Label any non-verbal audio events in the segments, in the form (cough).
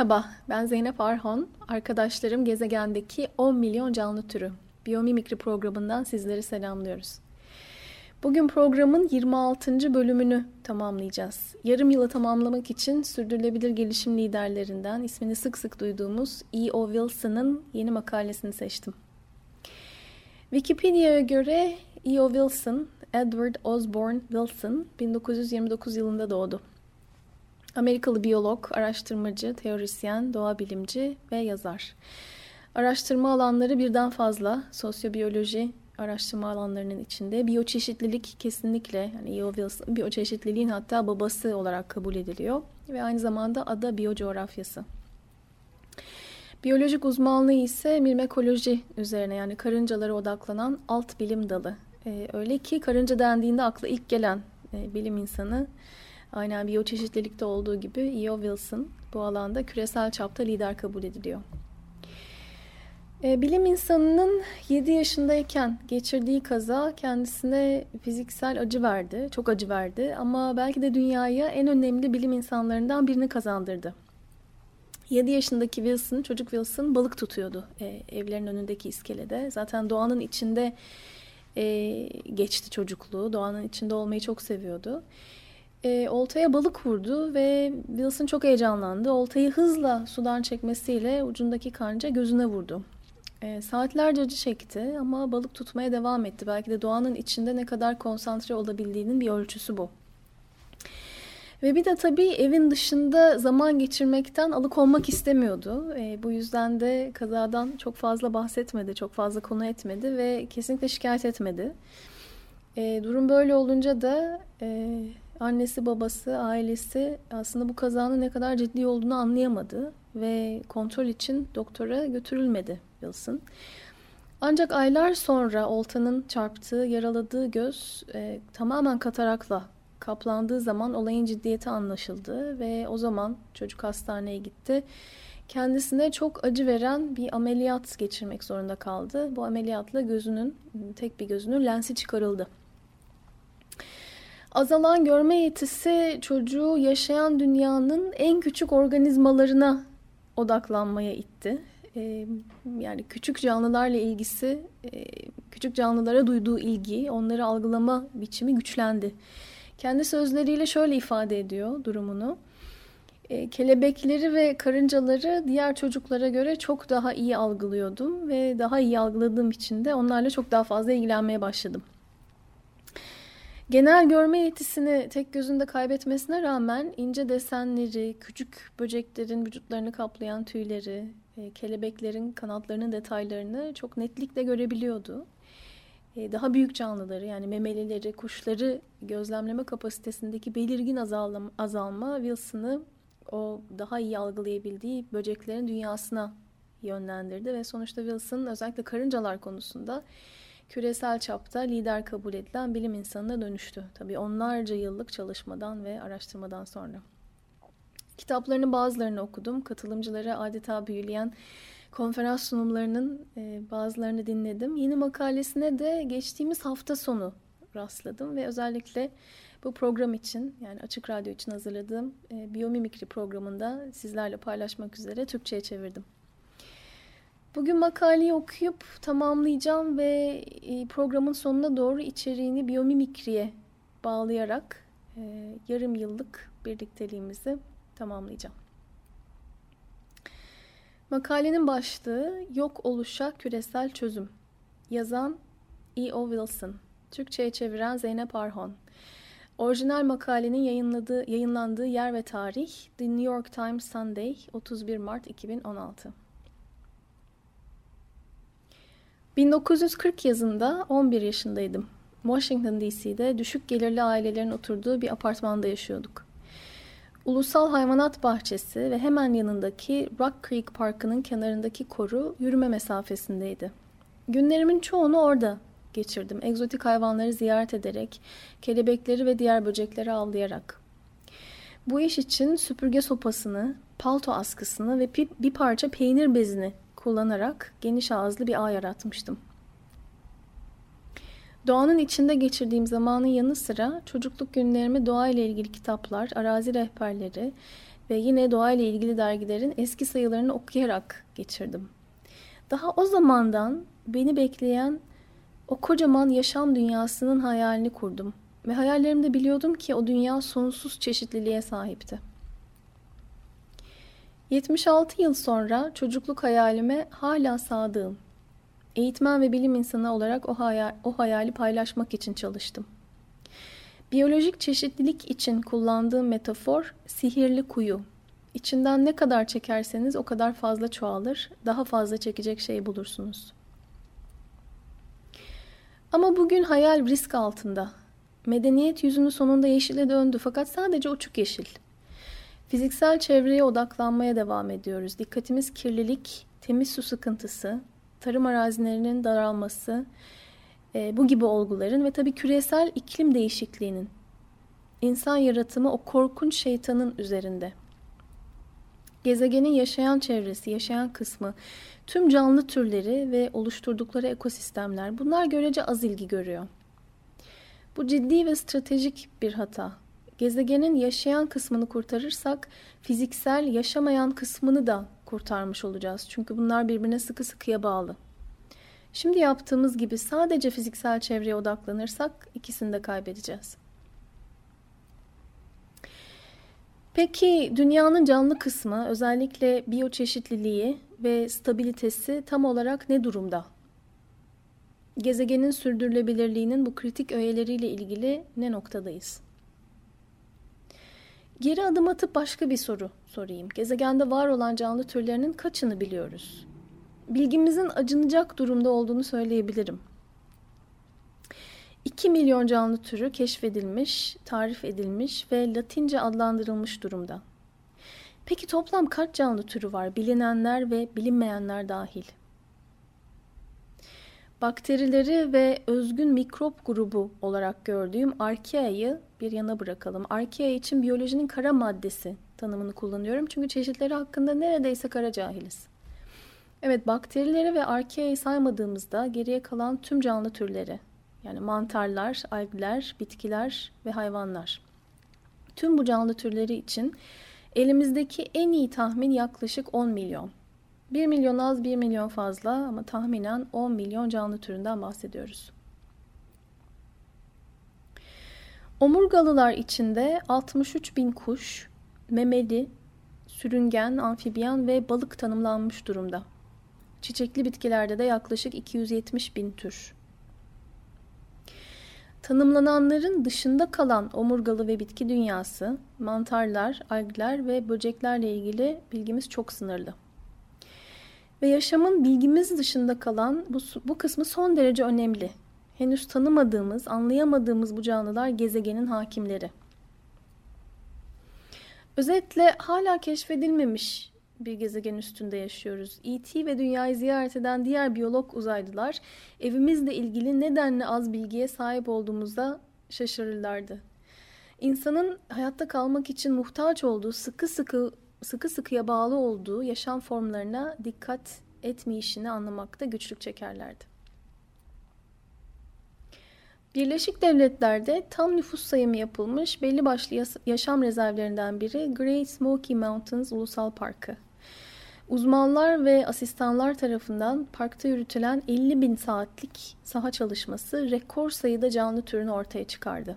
Merhaba, ben Zeynep Arhon. Arkadaşlarım gezegendeki 10 milyon canlı türü Biyomimikri programından sizleri selamlıyoruz. Bugün programın 26. bölümünü tamamlayacağız. Yarım yılı tamamlamak için sürdürülebilir gelişim liderlerinden ismini sık sık duyduğumuz E.O. Wilson'ın yeni makalesini seçtim. Wikipedia'ya göre E.O. Wilson, Edward Osborne Wilson 1929 yılında doğdu. Amerikalı biyolog, araştırmacı, teorisyen, doğa bilimci ve yazar. Araştırma alanları birden fazla. Sosyobiyoloji araştırma alanlarının içinde. Biyoçeşitlilik kesinlikle yani E.O. Wilson biyoçeşitliliğin hatta babası olarak kabul ediliyor. Ve aynı zamanda ada biyocoğrafyası. Biyolojik uzmanlığı ise mirmekoloji üzerine yani karıncalara odaklanan alt bilim dalı. Ee, öyle ki karınca dendiğinde akla ilk gelen e, bilim insanı Aynen biyoçeşitlilikte olduğu gibi E.O. Wilson bu alanda küresel çapta lider kabul ediliyor. E, bilim insanının 7 yaşındayken geçirdiği kaza kendisine fiziksel acı verdi, çok acı verdi ama belki de dünyaya en önemli bilim insanlarından birini kazandırdı. 7 yaşındaki Wilson, çocuk Wilson balık tutuyordu e, evlerin önündeki iskelede. Zaten doğanın içinde e, geçti çocukluğu, doğanın içinde olmayı çok seviyordu e, oltaya balık vurdu ve Wilson çok heyecanlandı. Oltayı hızla sudan çekmesiyle ucundaki kanca gözüne vurdu. E, saatlerce acı çekti ama balık tutmaya devam etti. Belki de doğanın içinde ne kadar konsantre olabildiğinin bir ölçüsü bu. Ve bir de tabii evin dışında zaman geçirmekten alıkonmak istemiyordu. E, bu yüzden de kazadan çok fazla bahsetmedi, çok fazla konu etmedi ve kesinlikle şikayet etmedi. E, durum böyle olunca da e, annesi, babası, ailesi aslında bu kazanın ne kadar ciddi olduğunu anlayamadı ve kontrol için doktora götürülmedi Wilson. Ancak aylar sonra oltanın çarptığı, yaraladığı göz e, tamamen katarakla kaplandığı zaman olayın ciddiyeti anlaşıldı ve o zaman çocuk hastaneye gitti. Kendisine çok acı veren bir ameliyat geçirmek zorunda kaldı. Bu ameliyatla gözünün, tek bir gözünün lensi çıkarıldı. Azalan görme yetisi çocuğu yaşayan dünyanın en küçük organizmalarına odaklanmaya itti. Ee, yani küçük canlılarla ilgisi, küçük canlılara duyduğu ilgi, onları algılama biçimi güçlendi. Kendi sözleriyle şöyle ifade ediyor durumunu. Kelebekleri ve karıncaları diğer çocuklara göre çok daha iyi algılıyordum ve daha iyi algıladığım için de onlarla çok daha fazla ilgilenmeye başladım. Genel görme yetisini tek gözünde kaybetmesine rağmen ince desenleri, küçük böceklerin vücutlarını kaplayan tüyleri, e, kelebeklerin kanatlarının detaylarını çok netlikle görebiliyordu. E, daha büyük canlıları yani memelileri, kuşları gözlemleme kapasitesindeki belirgin azalma, azalma Wilson'ı o daha iyi algılayabildiği böceklerin dünyasına yönlendirdi ve sonuçta Wilson özellikle karıncalar konusunda küresel çapta lider kabul edilen bilim insanına dönüştü. Tabii onlarca yıllık çalışmadan ve araştırmadan sonra. Kitaplarının bazılarını okudum. Katılımcıları adeta büyüleyen konferans sunumlarının e, bazılarını dinledim. Yeni makalesine de geçtiğimiz hafta sonu rastladım ve özellikle bu program için yani Açık Radyo için hazırladığım e, Biyomimikri programında sizlerle paylaşmak üzere Türkçe'ye çevirdim. Bugün makaleyi okuyup tamamlayacağım ve e, programın sonuna doğru içeriğini biyomimikriye bağlayarak e, yarım yıllık birlikteliğimizi tamamlayacağım. Makalenin başlığı Yok Oluşa Küresel Çözüm. Yazan E.O. Wilson. Türkçe'ye çeviren Zeynep Arhon. Orijinal makalenin yayınladığı, yayınlandığı yer ve tarih The New York Times Sunday 31 Mart 2016. 1940 yazında 11 yaşındaydım. Washington DC'de düşük gelirli ailelerin oturduğu bir apartmanda yaşıyorduk. Ulusal Hayvanat Bahçesi ve hemen yanındaki Rock Creek Parkı'nın kenarındaki koru yürüme mesafesindeydi. Günlerimin çoğunu orada geçirdim. Egzotik hayvanları ziyaret ederek, kelebekleri ve diğer böcekleri avlayarak. Bu iş için süpürge sopasını, palto askısını ve bir parça peynir bezini kullanarak geniş ağızlı bir ağ yaratmıştım. Doğanın içinde geçirdiğim zamanın yanı sıra çocukluk günlerimi doğayla ilgili kitaplar, arazi rehberleri ve yine doğayla ilgili dergilerin eski sayılarını okuyarak geçirdim. Daha o zamandan beni bekleyen o kocaman yaşam dünyasının hayalini kurdum ve hayallerimde biliyordum ki o dünya sonsuz çeşitliliğe sahipti. 76 yıl sonra çocukluk hayalime hala sadığım Eğitmen ve bilim insanı olarak o, hayal, o hayali paylaşmak için çalıştım. Biyolojik çeşitlilik için kullandığım metafor sihirli kuyu. İçinden ne kadar çekerseniz o kadar fazla çoğalır, daha fazla çekecek şey bulursunuz. Ama bugün hayal risk altında. Medeniyet yüzünü sonunda yeşile döndü fakat sadece uçuk yeşil. Fiziksel çevreye odaklanmaya devam ediyoruz. Dikkatimiz kirlilik, temiz su sıkıntısı, tarım arazilerinin daralması, e, bu gibi olguların ve tabii küresel iklim değişikliğinin insan yaratımı o korkunç şeytanın üzerinde. Gezegenin yaşayan çevresi, yaşayan kısmı, tüm canlı türleri ve oluşturdukları ekosistemler bunlar görece az ilgi görüyor. Bu ciddi ve stratejik bir hata. Gezegenin yaşayan kısmını kurtarırsak fiziksel yaşamayan kısmını da kurtarmış olacağız. Çünkü bunlar birbirine sıkı sıkıya bağlı. Şimdi yaptığımız gibi sadece fiziksel çevreye odaklanırsak ikisini de kaybedeceğiz. Peki dünyanın canlı kısmı özellikle biyoçeşitliliği ve stabilitesi tam olarak ne durumda? Gezegenin sürdürülebilirliğinin bu kritik öğeleriyle ilgili ne noktadayız? Geri adım atıp başka bir soru sorayım. Gezegende var olan canlı türlerinin kaçını biliyoruz? Bilgimizin acınacak durumda olduğunu söyleyebilirim. 2 milyon canlı türü keşfedilmiş, tarif edilmiş ve Latince adlandırılmış durumda. Peki toplam kaç canlı türü var bilinenler ve bilinmeyenler dahil? Bakterileri ve özgün mikrop grubu olarak gördüğüm Archaea'yı bir yana bırakalım. Archaea için biyolojinin kara maddesi tanımını kullanıyorum. Çünkü çeşitleri hakkında neredeyse kara cahiliz. Evet bakterileri ve Archaea'yı saymadığımızda geriye kalan tüm canlı türleri yani mantarlar, algler, bitkiler ve hayvanlar. Tüm bu canlı türleri için elimizdeki en iyi tahmin yaklaşık 10 milyon. 1 milyon az 1 milyon fazla ama tahminen 10 milyon canlı türünden bahsediyoruz. Omurgalılar içinde 63 bin kuş, memeli, sürüngen, amfibiyan ve balık tanımlanmış durumda. Çiçekli bitkilerde de yaklaşık 270 bin tür. Tanımlananların dışında kalan omurgalı ve bitki dünyası, mantarlar, algler ve böceklerle ilgili bilgimiz çok sınırlı. Ve yaşamın bilgimiz dışında kalan bu, bu kısmı son derece önemli. Henüz tanımadığımız, anlayamadığımız bu canlılar gezegenin hakimleri. Özetle hala keşfedilmemiş bir gezegen üstünde yaşıyoruz. E.T. ve dünyayı ziyaret eden diğer biyolog uzaylılar evimizle ilgili nedenle az bilgiye sahip olduğumuzda şaşırırlardı. İnsanın hayatta kalmak için muhtaç olduğu sıkı sıkı sıkı sıkıya bağlı olduğu yaşam formlarına dikkat etmeyişini anlamakta güçlük çekerlerdi. Birleşik Devletler'de tam nüfus sayımı yapılmış belli başlı yaşam rezervlerinden biri Great Smoky Mountains Ulusal Parkı. Uzmanlar ve asistanlar tarafından parkta yürütülen 50 bin saatlik saha çalışması rekor sayıda canlı türünü ortaya çıkardı.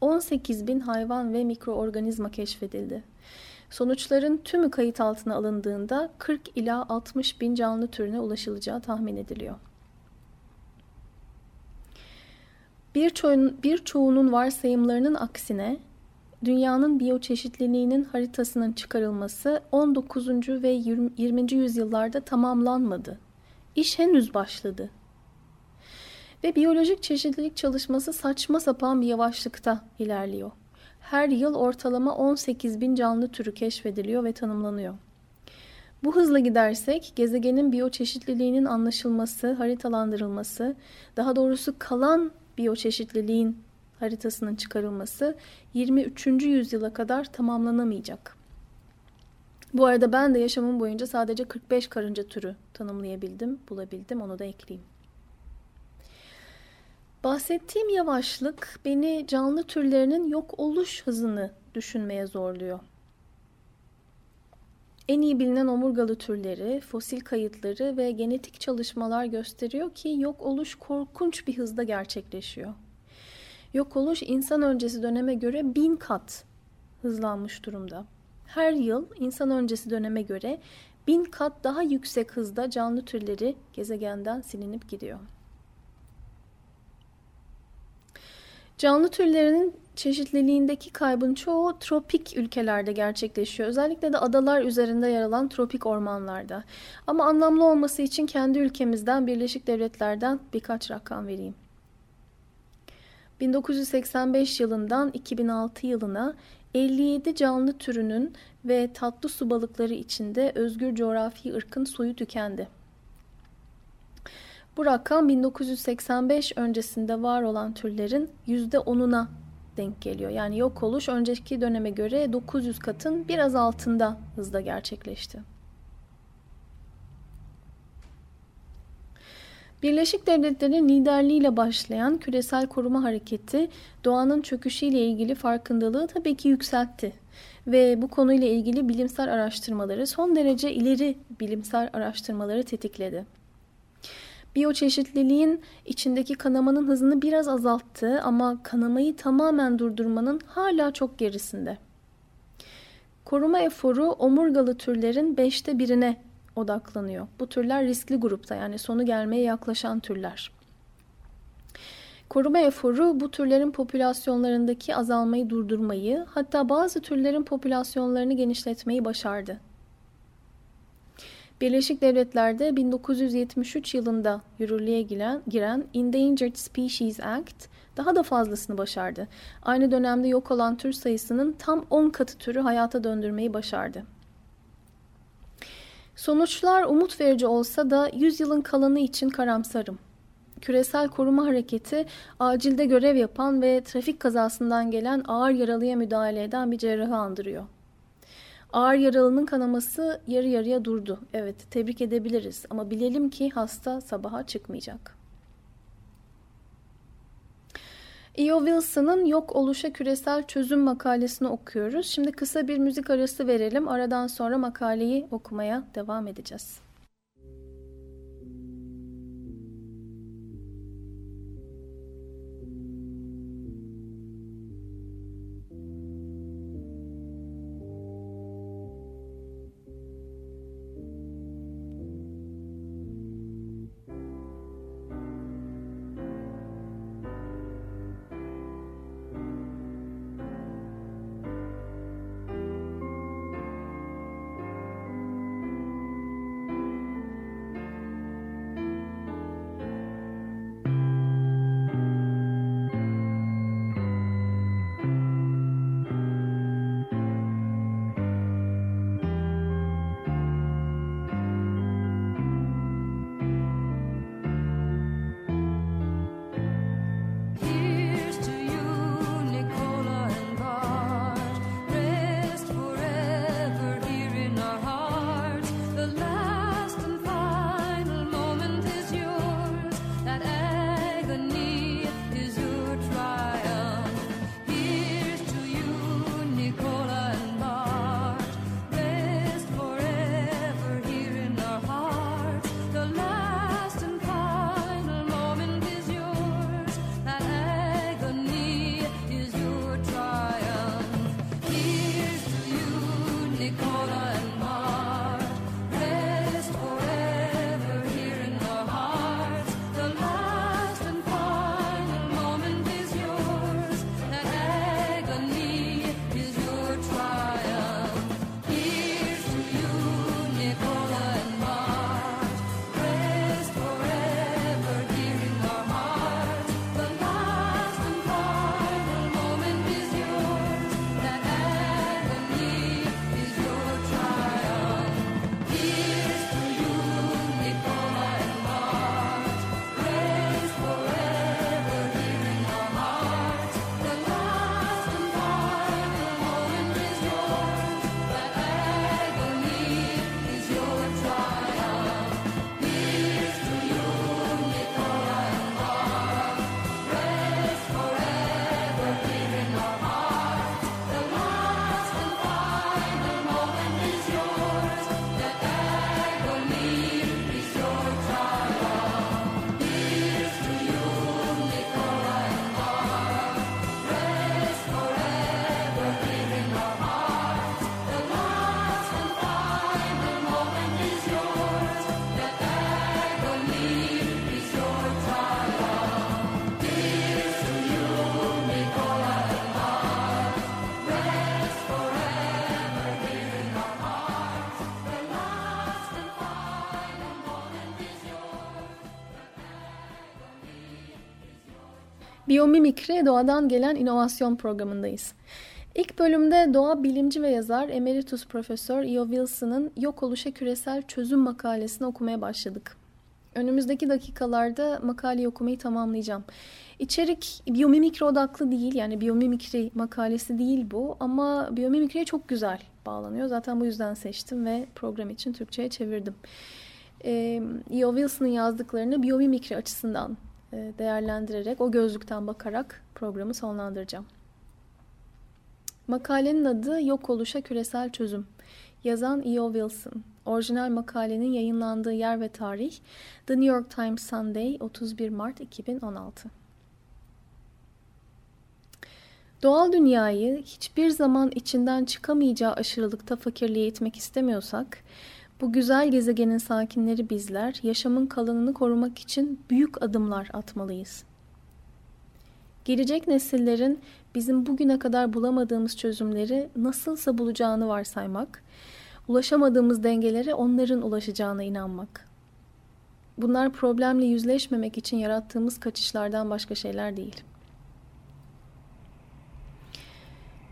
18 bin hayvan ve mikroorganizma keşfedildi. Sonuçların tümü kayıt altına alındığında 40 ila 60 bin canlı türüne ulaşılacağı tahmin ediliyor. Birçoğunun, birçoğunun varsayımlarının aksine dünyanın biyoçeşitliliğinin haritasının çıkarılması 19. ve 20. yüzyıllarda tamamlanmadı. İş henüz başladı. Ve biyolojik çeşitlilik çalışması saçma sapan bir yavaşlıkta ilerliyor. Her yıl ortalama 18 bin canlı türü keşfediliyor ve tanımlanıyor. Bu hızla gidersek gezegenin biyoçeşitliliğinin anlaşılması, haritalandırılması, daha doğrusu kalan biyoçeşitliliğin haritasının çıkarılması 23. yüzyıla kadar tamamlanamayacak. Bu arada ben de yaşamım boyunca sadece 45 karınca türü tanımlayabildim, bulabildim. Onu da ekleyeyim. Bahsettiğim yavaşlık beni canlı türlerinin yok oluş hızını düşünmeye zorluyor. En iyi bilinen omurgalı türleri, fosil kayıtları ve genetik çalışmalar gösteriyor ki yok oluş korkunç bir hızda gerçekleşiyor. Yok oluş insan öncesi döneme göre bin kat hızlanmış durumda. Her yıl insan öncesi döneme göre bin kat daha yüksek hızda canlı türleri gezegenden silinip gidiyor. Canlı türlerinin çeşitliliğindeki kaybın çoğu tropik ülkelerde gerçekleşiyor. Özellikle de adalar üzerinde yer alan tropik ormanlarda. Ama anlamlı olması için kendi ülkemizden Birleşik Devletler'den birkaç rakam vereyim. 1985 yılından 2006 yılına 57 canlı türünün ve tatlı su balıkları içinde özgür coğrafi ırkın soyu tükendi. Bu rakam 1985 öncesinde var olan türlerin %10'una denk geliyor. Yani yok oluş önceki döneme göre 900 katın biraz altında hızla gerçekleşti. Birleşik Devletler'in liderliğiyle başlayan küresel koruma hareketi doğanın çöküşüyle ilgili farkındalığı tabii ki yükseltti ve bu konuyla ilgili bilimsel araştırmaları son derece ileri bilimsel araştırmaları tetikledi. Biyoçeşitliliğin içindeki kanamanın hızını biraz azalttı ama kanamayı tamamen durdurmanın hala çok gerisinde. Koruma eforu omurgalı türlerin beşte birine odaklanıyor. Bu türler riskli grupta yani sonu gelmeye yaklaşan türler. Koruma eforu bu türlerin popülasyonlarındaki azalmayı durdurmayı hatta bazı türlerin popülasyonlarını genişletmeyi başardı. Birleşik Devletler'de 1973 yılında yürürlüğe giren, giren Endangered Species Act daha da fazlasını başardı. Aynı dönemde yok olan tür sayısının tam 10 katı türü hayata döndürmeyi başardı. Sonuçlar umut verici olsa da 100 yılın kalanı için karamsarım. Küresel koruma hareketi acilde görev yapan ve trafik kazasından gelen ağır yaralıya müdahale eden bir cerrahı andırıyor. Ağır yaralının kanaması yarı yarıya durdu. Evet, tebrik edebiliriz ama bilelim ki hasta sabaha çıkmayacak. E.O. Wilson'ın Yok Oluşa Küresel Çözüm makalesini okuyoruz. Şimdi kısa bir müzik arası verelim. Aradan sonra makaleyi okumaya devam edeceğiz. that Biyomimikri Doğadan Gelen inovasyon programındayız. İlk bölümde doğa bilimci ve yazar Emeritus Profesör E.O. Wilson'ın Yok Oluşa Küresel Çözüm makalesini okumaya başladık. Önümüzdeki dakikalarda makaleyi okumayı tamamlayacağım. İçerik biyomimikri odaklı değil yani biyomimikri makalesi değil bu ama biyomimikriye çok güzel bağlanıyor. Zaten bu yüzden seçtim ve program için Türkçe'ye çevirdim. E.O. Wilson'ın yazdıklarını biyomimikri açısından değerlendirerek, o gözlükten bakarak programı sonlandıracağım. Makalenin adı Yok Oluşa Küresel Çözüm. Yazan E.O. Wilson. Orijinal makalenin yayınlandığı yer ve tarih The New York Times Sunday 31 Mart 2016. Doğal dünyayı hiçbir zaman içinden çıkamayacağı aşırılıkta fakirliğe itmek istemiyorsak, bu güzel gezegenin sakinleri bizler yaşamın kalanını korumak için büyük adımlar atmalıyız. Gelecek nesillerin bizim bugüne kadar bulamadığımız çözümleri nasılsa bulacağını varsaymak, ulaşamadığımız dengelere onların ulaşacağına inanmak. Bunlar problemle yüzleşmemek için yarattığımız kaçışlardan başka şeyler değil.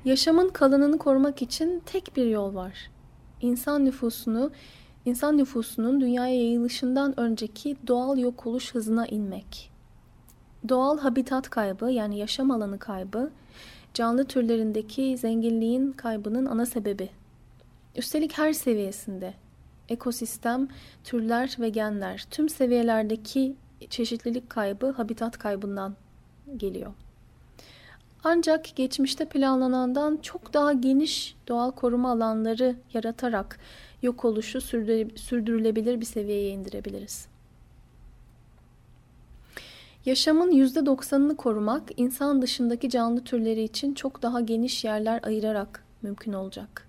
Yaşamın kalanını korumak için tek bir yol var insan nüfusunu insan nüfusunun dünyaya yayılışından önceki doğal yok oluş hızına inmek. Doğal habitat kaybı yani yaşam alanı kaybı canlı türlerindeki zenginliğin kaybının ana sebebi. Üstelik her seviyesinde ekosistem, türler ve genler tüm seviyelerdeki çeşitlilik kaybı habitat kaybından geliyor. Ancak geçmişte planlanandan çok daha geniş doğal koruma alanları yaratarak yok oluşu sürdürülebilir bir seviyeye indirebiliriz. Yaşamın %90'ını korumak insan dışındaki canlı türleri için çok daha geniş yerler ayırarak mümkün olacak.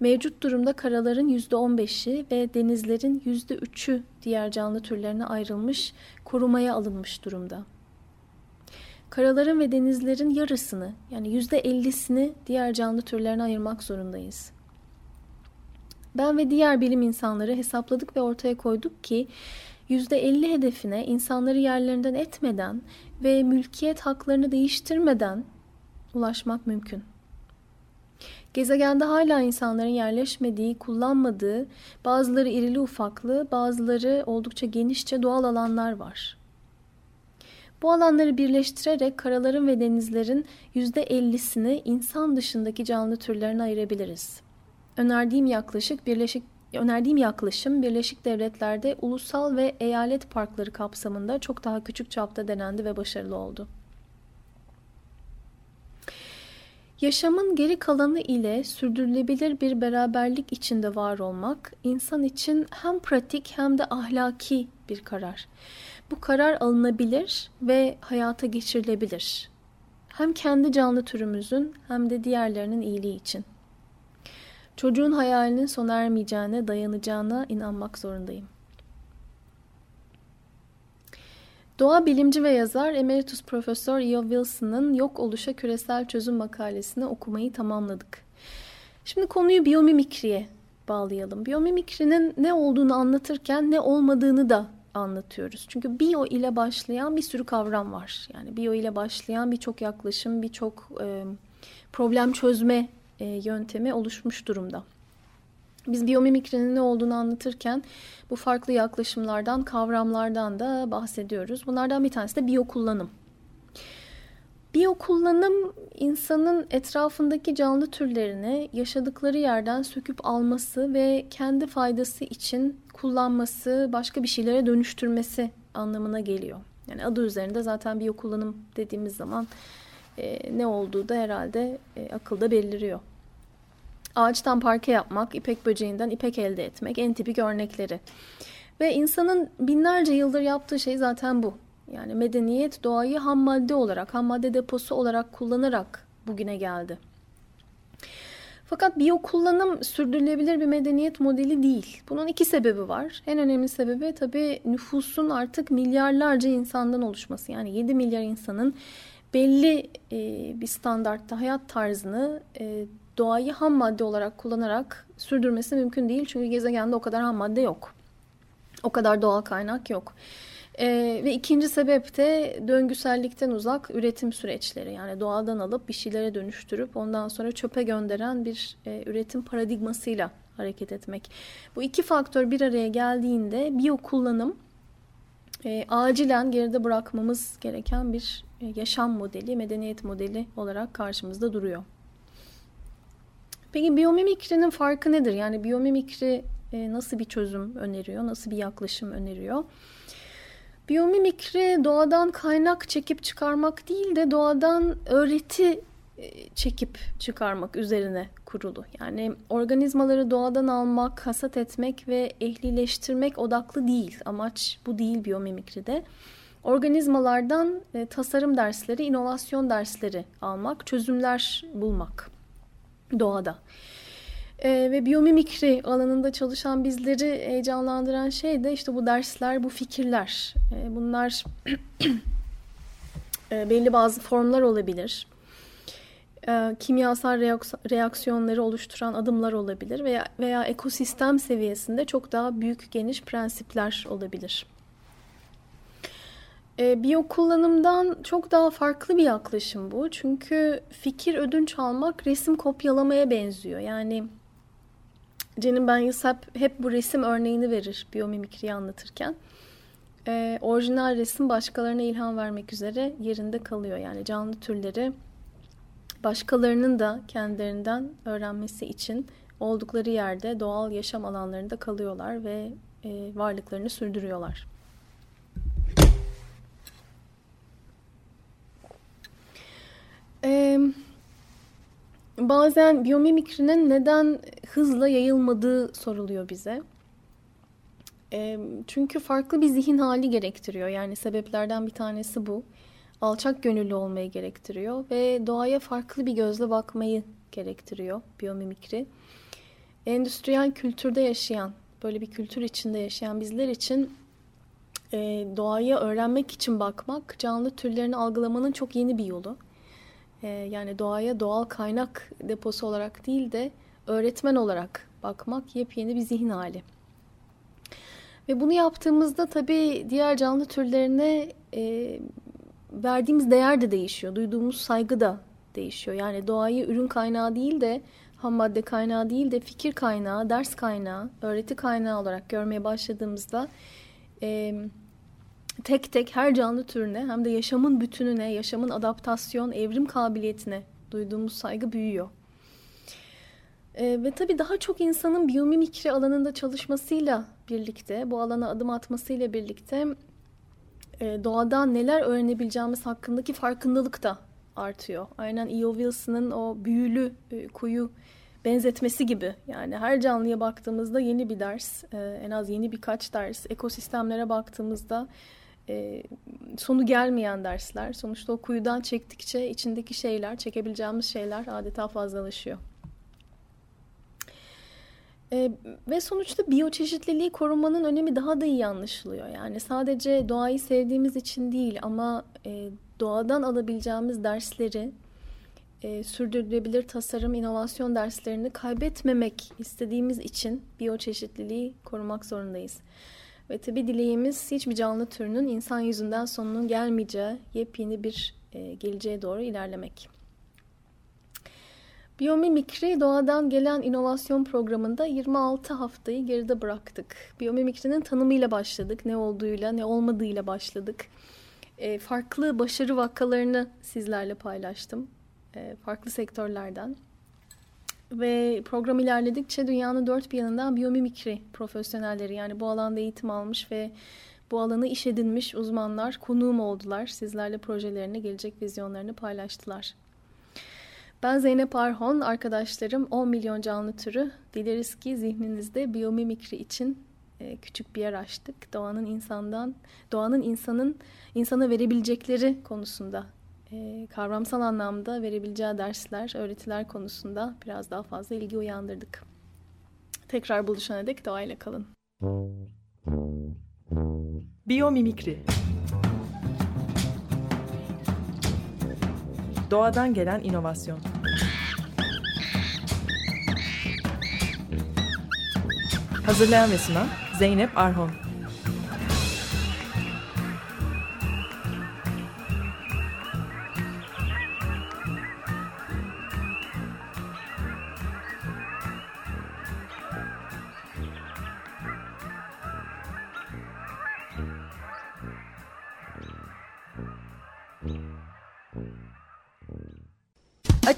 Mevcut durumda karaların %15'i ve denizlerin %3'ü diğer canlı türlerine ayrılmış, korumaya alınmış durumda karaların ve denizlerin yarısını yani yüzde ellisini diğer canlı türlerine ayırmak zorundayız. Ben ve diğer bilim insanları hesapladık ve ortaya koyduk ki yüzde elli hedefine insanları yerlerinden etmeden ve mülkiyet haklarını değiştirmeden ulaşmak mümkün. Gezegende hala insanların yerleşmediği, kullanmadığı, bazıları irili ufaklı, bazıları oldukça genişçe doğal alanlar var. Bu alanları birleştirerek karaların ve denizlerin %50'sini insan dışındaki canlı türlerine ayırabiliriz. Önerdiğim yaklaşık Birleşik önerdiğim yaklaşım Birleşik Devletler'de ulusal ve eyalet parkları kapsamında çok daha küçük çapta denendi ve başarılı oldu. Yaşamın geri kalanı ile sürdürülebilir bir beraberlik içinde var olmak insan için hem pratik hem de ahlaki bir karar. Bu karar alınabilir ve hayata geçirilebilir. Hem kendi canlı türümüzün hem de diğerlerinin iyiliği için. Çocuğun hayalinin sona ermeyeceğine, dayanacağına inanmak zorundayım. Doğa bilimci ve yazar Emeritus Profesör E.O. Wilson'ın Yok Oluşa Küresel Çözüm makalesini okumayı tamamladık. Şimdi konuyu biyomimikriye bağlayalım. Biyomimikrinin ne olduğunu anlatırken ne olmadığını da anlatıyoruz. Çünkü bio ile başlayan bir sürü kavram var. Yani bio ile başlayan birçok yaklaşım, birçok e, problem çözme e, yöntemi oluşmuş durumda. Biz biyomimikrinin ne olduğunu anlatırken bu farklı yaklaşımlardan, kavramlardan da bahsediyoruz. Bunlardan bir tanesi de biyo kullanım. Biyo kullanım insanın etrafındaki canlı türlerini yaşadıkları yerden söküp alması ve kendi faydası için kullanması, başka bir şeylere dönüştürmesi anlamına geliyor. Yani adı üzerinde zaten biyo kullanım dediğimiz zaman e, ne olduğu da herhalde e, akılda beliriyor. Ağaçtan parke yapmak, ipek böceğinden ipek elde etmek en tipik örnekleri. Ve insanın binlerce yıldır yaptığı şey zaten bu. Yani medeniyet doğayı ham madde olarak, ham madde deposu olarak kullanarak bugüne geldi. Fakat biyo kullanım sürdürülebilir bir medeniyet modeli değil. Bunun iki sebebi var. En önemli sebebi tabii nüfusun artık milyarlarca insandan oluşması. Yani 7 milyar insanın belli e, bir standartta hayat tarzını e, doğayı ham madde olarak kullanarak sürdürmesi mümkün değil. Çünkü gezegende o kadar ham madde yok. O kadar doğal kaynak yok. Ee, ve ikinci sebep de döngüsellikten uzak üretim süreçleri. Yani doğadan alıp bir şeylere dönüştürüp ondan sonra çöpe gönderen bir e, üretim paradigmasıyla hareket etmek. Bu iki faktör bir araya geldiğinde biyo kullanım e, acilen geride bırakmamız gereken bir e, yaşam modeli, medeniyet modeli olarak karşımızda duruyor. Peki biyomimikrinin farkı nedir? Yani biyomimikri e, nasıl bir çözüm öneriyor, nasıl bir yaklaşım öneriyor? Biyomimikri doğadan kaynak çekip çıkarmak değil de doğadan öğreti e, çekip çıkarmak üzerine kurulu. Yani organizmaları doğadan almak, hasat etmek ve ehlileştirmek odaklı değil. Amaç bu değil biyomimikride. Organizmalardan e, tasarım dersleri, inovasyon dersleri almak, çözümler bulmak doğada. E, ve biyomimikri alanında çalışan bizleri heyecanlandıran şey de işte bu dersler, bu fikirler. E, bunlar (clears throat) e, belli bazı formlar olabilir e, kimyasal reaksiyonları oluşturan adımlar olabilir veya veya ekosistem seviyesinde çok daha büyük geniş prensipler olabilir. E, biyo kullanımdan çok daha farklı bir yaklaşım bu. Çünkü fikir ödünç almak resim kopyalamaya benziyor. Yani Cenin Ben Yusap hep bu resim örneğini verir biyomimikriyi anlatırken. E, orijinal resim başkalarına ilham vermek üzere yerinde kalıyor. Yani canlı türleri başkalarının da kendilerinden öğrenmesi için oldukları yerde doğal yaşam alanlarında kalıyorlar ve e, varlıklarını sürdürüyorlar. Ee, bazen biyomimikrinin neden hızla yayılmadığı soruluyor bize. E, çünkü farklı bir zihin hali gerektiriyor. Yani sebeplerden bir tanesi bu alçak gönüllü olmayı gerektiriyor ve doğaya farklı bir gözle bakmayı gerektiriyor biyomimikri. Endüstriyel kültürde yaşayan, böyle bir kültür içinde yaşayan bizler için e, doğaya öğrenmek için bakmak, canlı türlerini algılamanın çok yeni bir yolu. E, yani doğaya doğal kaynak deposu olarak değil de öğretmen olarak bakmak yepyeni bir zihin hali. Ve bunu yaptığımızda tabii diğer canlı türlerine e, verdiğimiz değer de değişiyor. Duyduğumuz saygı da değişiyor. Yani doğayı ürün kaynağı değil de ham madde kaynağı değil de fikir kaynağı, ders kaynağı, öğreti kaynağı olarak görmeye başladığımızda e, tek tek her canlı türüne hem de yaşamın bütününe, yaşamın adaptasyon, evrim kabiliyetine duyduğumuz saygı büyüyor. E, ve tabii daha çok insanın biyomimikri alanında çalışmasıyla birlikte, bu alana adım atmasıyla birlikte e, doğadan neler öğrenebileceğimiz hakkındaki farkındalık da artıyor. Aynen E.O. Wilson'ın o büyülü e, kuyu benzetmesi gibi. Yani her canlıya baktığımızda yeni bir ders, e, en az yeni birkaç ders. Ekosistemlere baktığımızda e, sonu gelmeyen dersler. Sonuçta o kuyudan çektikçe içindeki şeyler, çekebileceğimiz şeyler adeta fazlalaşıyor. E, ve sonuçta biyoçeşitliliği korumanın önemi daha da iyi anlaşılıyor. Yani sadece doğayı sevdiğimiz için değil ama e, doğadan alabileceğimiz dersleri, e, sürdürülebilir tasarım, inovasyon derslerini kaybetmemek istediğimiz için biyoçeşitliliği korumak zorundayız. Ve tabi dileğimiz hiçbir canlı türünün insan yüzünden sonunun gelmeyeceği yepyeni bir e, geleceğe doğru ilerlemek. Biyomimikri doğadan gelen inovasyon programında 26 haftayı geride bıraktık. Biyomimikrinin tanımıyla başladık. Ne olduğuyla ne olmadığıyla başladık. E, farklı başarı vakalarını sizlerle paylaştım. E, farklı sektörlerden. Ve program ilerledikçe dünyanın dört bir yanından biyomimikri profesyonelleri yani bu alanda eğitim almış ve bu alanı iş edinmiş uzmanlar konuğum oldular. Sizlerle projelerini, gelecek vizyonlarını paylaştılar. Ben Zeynep Arhon, arkadaşlarım 10 milyon canlı türü. Dileriz ki zihninizde biyomimikri için e, küçük bir yer açtık. Doğanın insandan, doğanın insanın insana verebilecekleri konusunda, e, kavramsal anlamda verebileceği dersler, öğretiler konusunda biraz daha fazla ilgi uyandırdık. Tekrar buluşana dek doğayla kalın. Biyomimikri Doğadan gelen inovasyon. Hazırlayan ve sunan Zeynep Arhon.